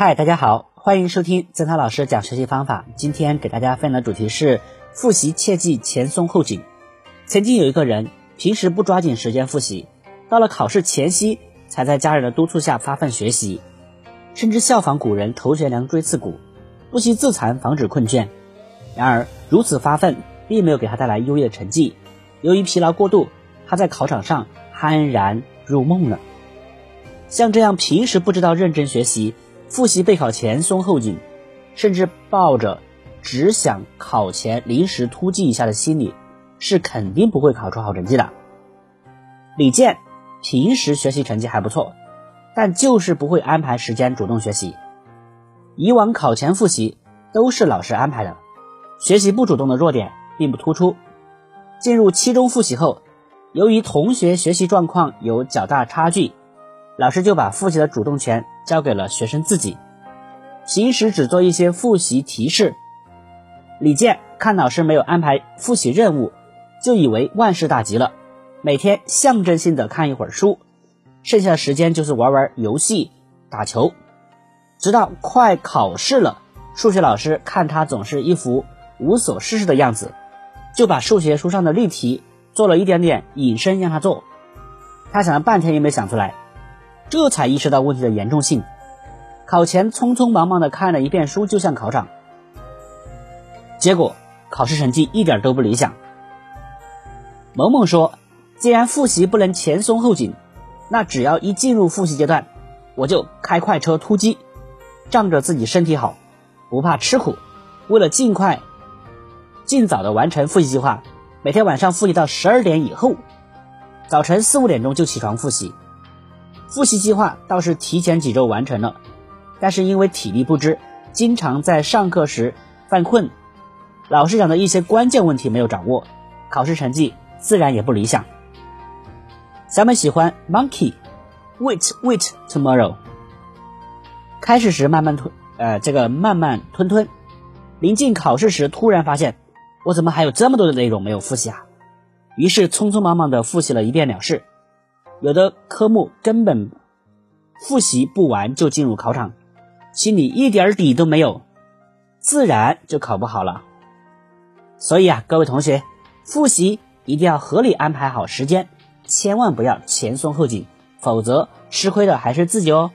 嗨，大家好，欢迎收听曾涛老师讲学习方法。今天给大家分享的主题是复习切忌前松后紧。曾经有一个人，平时不抓紧时间复习，到了考试前夕才在家人的督促下发奋学习，甚至效仿古人头悬梁锥刺股，不惜自残防止困倦。然而如此发奋，并没有给他带来优异的成绩。由于疲劳过度，他在考场上酣然入梦了。像这样平时不知道认真学习。复习备考前松后紧，甚至抱着只想考前临时突击一下的心理，是肯定不会考出好成绩的。李健平时学习成绩还不错，但就是不会安排时间主动学习。以往考前复习都是老师安排的，学习不主动的弱点并不突出。进入期中复习后，由于同学学习状况有较大差距。老师就把复习的主动权交给了学生自己，平时只做一些复习提示。李健看老师没有安排复习任务，就以为万事大吉了，每天象征性的看一会儿书，剩下的时间就是玩玩游戏、打球。直到快考试了，数学老师看他总是一副无所事事的样子，就把数学书上的例题做了一点点引申让他做。他想了半天也没想出来。这才意识到问题的严重性，考前匆匆忙忙的看了一遍书就向考场，结果考试成绩一点都不理想。萌萌说：“既然复习不能前松后紧，那只要一进入复习阶段，我就开快车突击，仗着自己身体好，不怕吃苦，为了尽快、尽早的完成复习计划，每天晚上复习到十二点以后，早晨四五点钟就起床复习。”复习计划倒是提前几周完成了，但是因为体力不支，经常在上课时犯困，老师讲的一些关键问题没有掌握，考试成绩自然也不理想。小美喜欢 Monkey，Wait Wait Tomorrow。开始时慢慢吞，呃，这个慢慢吞吞，临近考试时突然发现，我怎么还有这么多的内容没有复习啊？于是匆匆忙忙的复习了一遍了事。有的科目根本复习不完就进入考场，心里一点底都没有，自然就考不好了。所以啊，各位同学，复习一定要合理安排好时间，千万不要前松后紧，否则吃亏的还是自己哦。